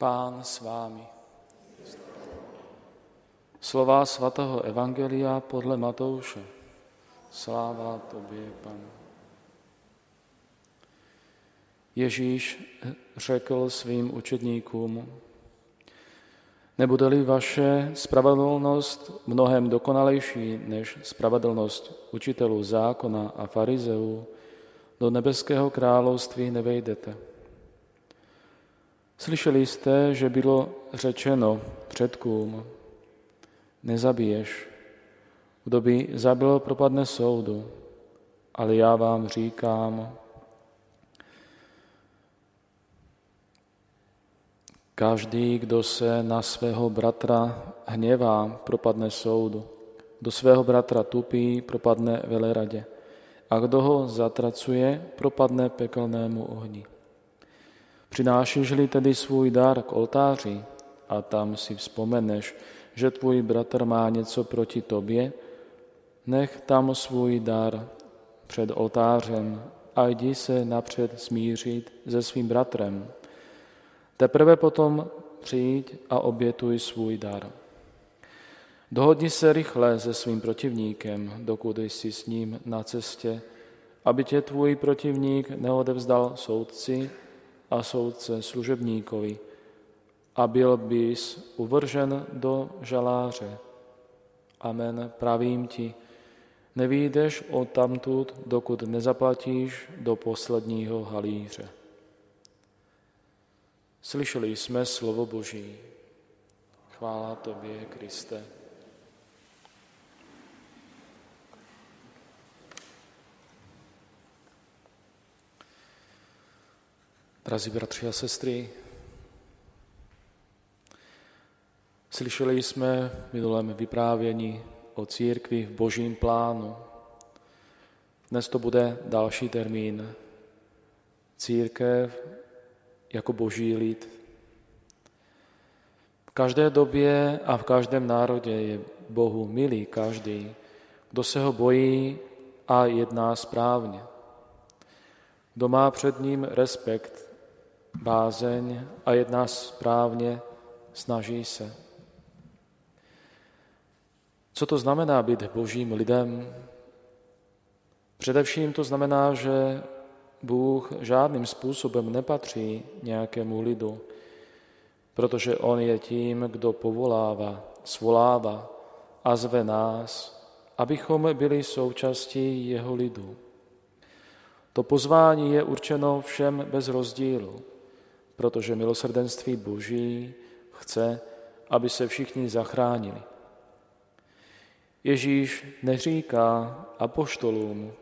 Pán s vámi. Slova svatého Evangelia podle Matouše. Sláva tobě, Pane. Ježíš řekl svým učedníkům, nebude-li vaše spravedlnost mnohem dokonalejší než spravedlnost učitelů zákona a farizeů, do nebeského království nevejdete. Slyšeli jste, že bylo řečeno předkům, nezabiješ. Kdo by zabil, propadne soudu. Ale já vám říkám, každý, kdo se na svého bratra hněvá, propadne soudu. Do svého bratra tupí, propadne veleradě. A kdo ho zatracuje, propadne pekelnému ohni. Přinášíš-li tedy svůj dar k oltáři a tam si vzpomeneš, že tvůj bratr má něco proti tobě, nech tam svůj dar před oltářem a jdi se napřed smířit se svým bratrem. Teprve potom přijď a obětuj svůj dar. Dohodni se rychle se svým protivníkem, dokud jsi s ním na cestě, aby tě tvůj protivník neodevzdal soudci a soudce služebníkovi a byl bys uvržen do žaláře. Amen, pravím ti, nevídeš od tamtud, dokud nezaplatíš do posledního halíře. Slyšeli jsme slovo Boží. Chvála tobě, Kriste. Drazí bratři a sestry, slyšeli jsme v minulém vyprávění o církvi v božím plánu. Dnes to bude další termín. Církev jako boží lid. V každé době a v každém národě je Bohu milý každý, kdo se ho bojí a jedná správně. Kdo má před ním respekt bázeň a jedná správně, snaží se. Co to znamená být božím lidem? Především to znamená, že Bůh žádným způsobem nepatří nějakému lidu, protože On je tím, kdo povolává, svolává a zve nás, abychom byli součástí jeho lidu. To pozvání je určeno všem bez rozdílu protože milosrdenství Boží chce, aby se všichni zachránili. Ježíš neříká apoštolům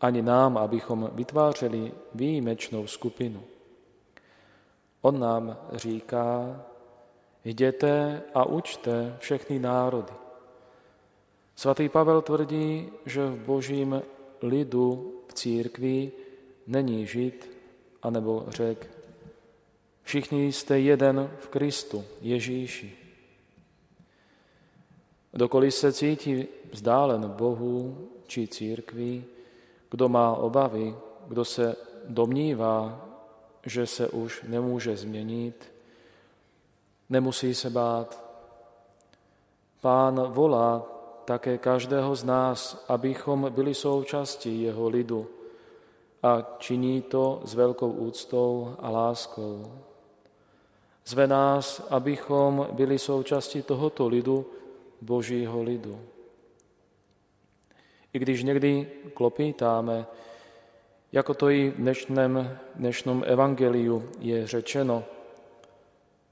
ani nám, abychom vytvářeli výjimečnou skupinu. On nám říká, jděte a učte všechny národy. Svatý Pavel tvrdí, že v božím lidu v církvi není žid anebo řek, Všichni jste jeden v Kristu, Ježíši. Dokoliv se cítí vzdálen Bohu či církvi, kdo má obavy, kdo se domnívá, že se už nemůže změnit, nemusí se bát. Pán volá také každého z nás, abychom byli součástí jeho lidu a činí to s velkou úctou a láskou. Zve nás, abychom byli součástí tohoto lidu, božího lidu. I když někdy klopítáme, jako to i v dnešním, dnešním evangeliu je řečeno,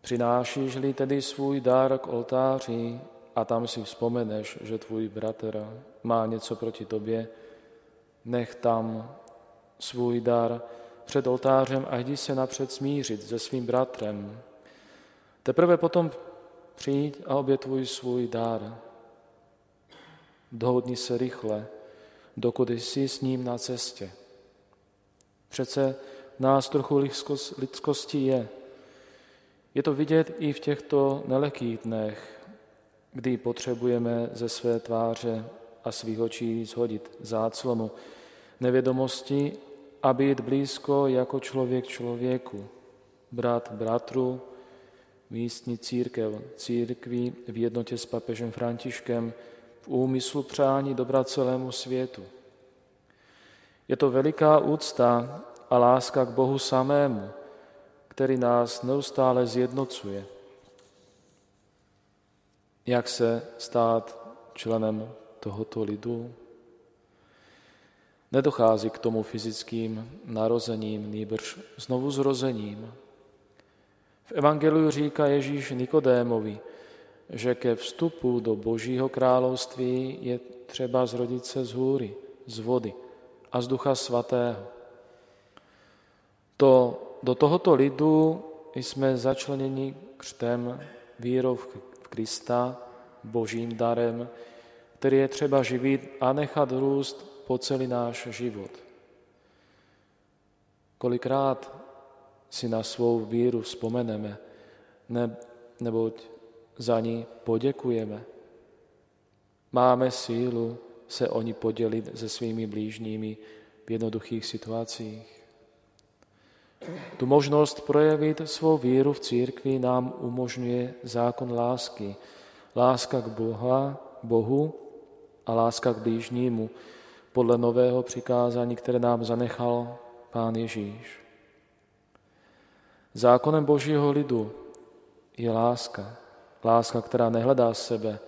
přinášíš-li tedy svůj dár k oltáři a tam si vzpomeneš, že tvůj bratr má něco proti tobě, nech tam svůj dar před oltářem a jdi se napřed smířit se svým bratrem, Teprve potom přijď a obětuj svůj dár. Dohodni se rychle, dokud jsi s ním na cestě. Přece nás trochu lidskosti je. Je to vidět i v těchto nelehkých dnech, kdy potřebujeme ze své tváře a svých očí zhodit záclomu nevědomosti a být blízko jako člověk člověku, brat bratru, místní církev, církví v jednotě s papežem Františkem v úmyslu přání dobra celému světu. Je to veliká úcta a láska k Bohu samému, který nás neustále zjednocuje. Jak se stát členem tohoto lidu? Nedochází k tomu fyzickým narozením, nýbrž znovu zrozením. V Evangeliu říká Ježíš Nikodémovi, že ke vstupu do Božího království je třeba zrodit se z hůry, z vody a z Ducha Svatého. To, do tohoto lidu jsme začleněni křtem vírou v Krista, božím darem, který je třeba živit a nechat růst po celý náš život. Kolikrát si na svou víru vzpomeneme, ne, neboť za ní poděkujeme. Máme sílu se o ní podělit se svými blížními v jednoduchých situacích. Tu možnost projevit svou víru v církvi nám umožňuje zákon lásky. Láska k Boha, Bohu a láska k blížnímu podle nového přikázání, které nám zanechal Pán Ježíš. Zákonem Božího lidu je láska. Láska, která nehledá sebe,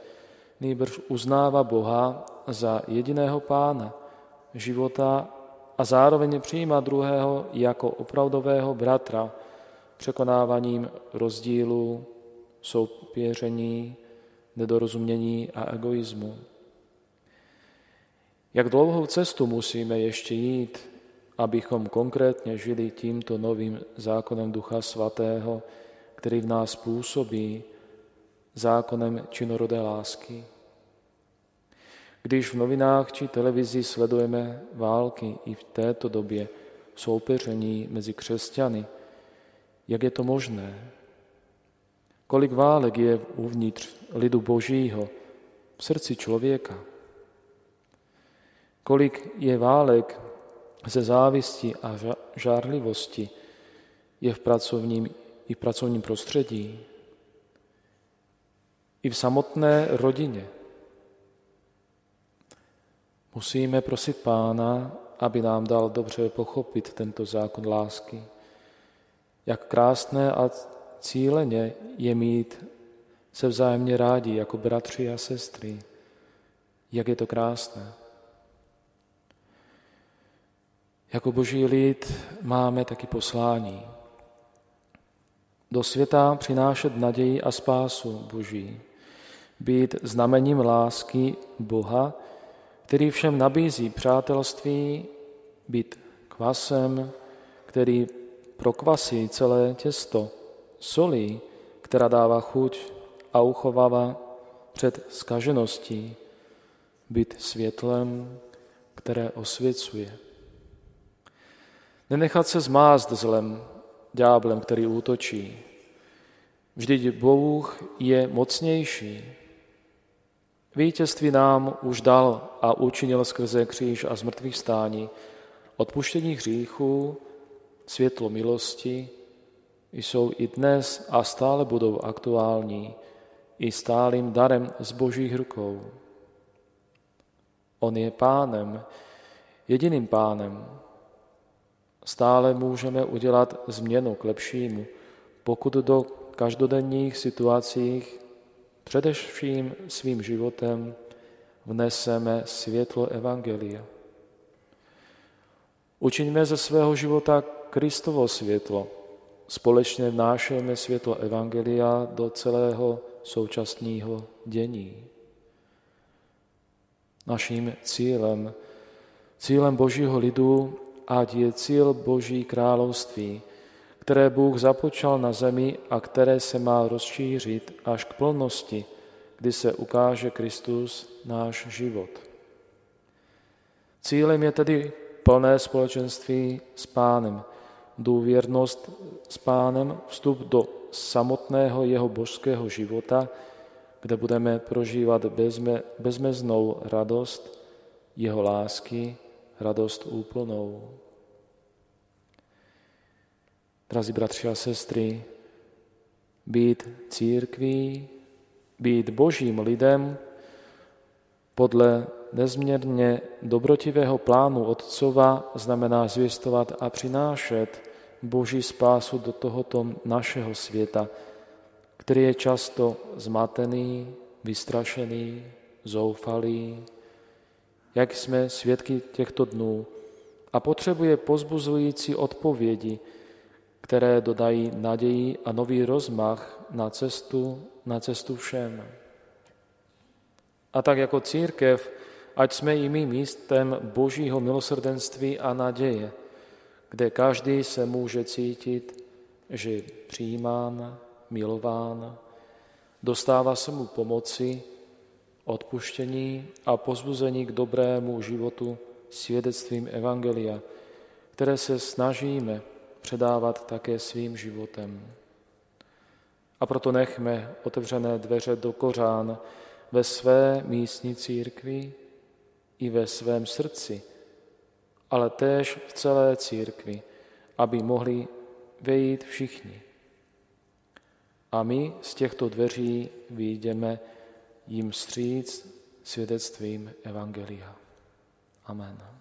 nýbrž uznává Boha za jediného pána života a zároveň přijímá druhého jako opravdového bratra překonáváním rozdílu, soupěření, nedorozumění a egoismu. Jak dlouhou cestu musíme ještě jít, abychom konkrétně žili tímto novým zákonem Ducha Svatého, který v nás působí zákonem činorodé lásky? Když v novinách či televizi sledujeme války i v této době soupeření mezi křesťany, jak je to možné? Kolik válek je uvnitř lidu božího, v srdci člověka? Kolik je válek ze závisti a žárlivosti je v pracovním i v pracovním prostředí, i v samotné rodině. Musíme prosit Pána, aby nám dal dobře pochopit tento zákon lásky. Jak krásné a cíleně je mít se vzájemně rádi jako bratři a sestry. Jak je to krásné. Jako boží lid máme taky poslání. Do světa přinášet naději a spásu boží. Být znamením lásky Boha, který všem nabízí přátelství, být kvasem, který prokvasí celé těsto, solí, která dává chuť a uchovává před skažeností, být světlem, které osvěcuje. Nenechat se zmást zlem, ďáblem, který útočí. Vždyť Bůh je mocnější. Vítězství nám už dal a učinil skrze kříž a zmrtvých stání, odpuštění hříchů, světlo milosti, jsou i dnes a stále budou aktuální i stálým darem z božích rukou. On je pánem, jediným pánem, stále můžeme udělat změnu k lepšímu, pokud do každodenních situacích, především svým životem, vneseme světlo Evangelia. Učiňme ze svého života Kristovo světlo. Společně vnášejme světlo Evangelia do celého současného dění. Naším cílem, cílem Božího lidu ať je cíl Boží království, které Bůh započal na zemi a které se má rozšířit až k plnosti, kdy se ukáže Kristus náš život. Cílem je tedy plné společenství s Pánem, důvěrnost s Pánem, vstup do samotného jeho božského života, kde budeme prožívat bezme, bezmeznou radost jeho lásky radost úplnou. Drazí bratři a sestry, Být církví, být božím lidem podle nezměrně dobrotivého plánu Otcova znamená zvěstovat a přinášet Boží spásu do tohoto našeho světa, který je často zmatený, vystrašený, zoufalý, jak jsme svědky těchto dnů, a potřebuje pozbuzující odpovědi, které dodají naději a nový rozmach na cestu, na cestu všem. A tak jako církev, ať jsme i my místem božího milosrdenství a naděje, kde každý se může cítit, že je přijímán, milován, dostává se mu pomoci, odpuštění a pozbuzení k dobrému životu svědectvím Evangelia, které se snažíme předávat také svým životem. A proto nechme otevřené dveře do kořán ve své místní církvi i ve svém srdci, ale též v celé církvi, aby mohli vejít všichni. A my z těchto dveří vyjdeme jim stříc svědectvím Evangelia. Amen.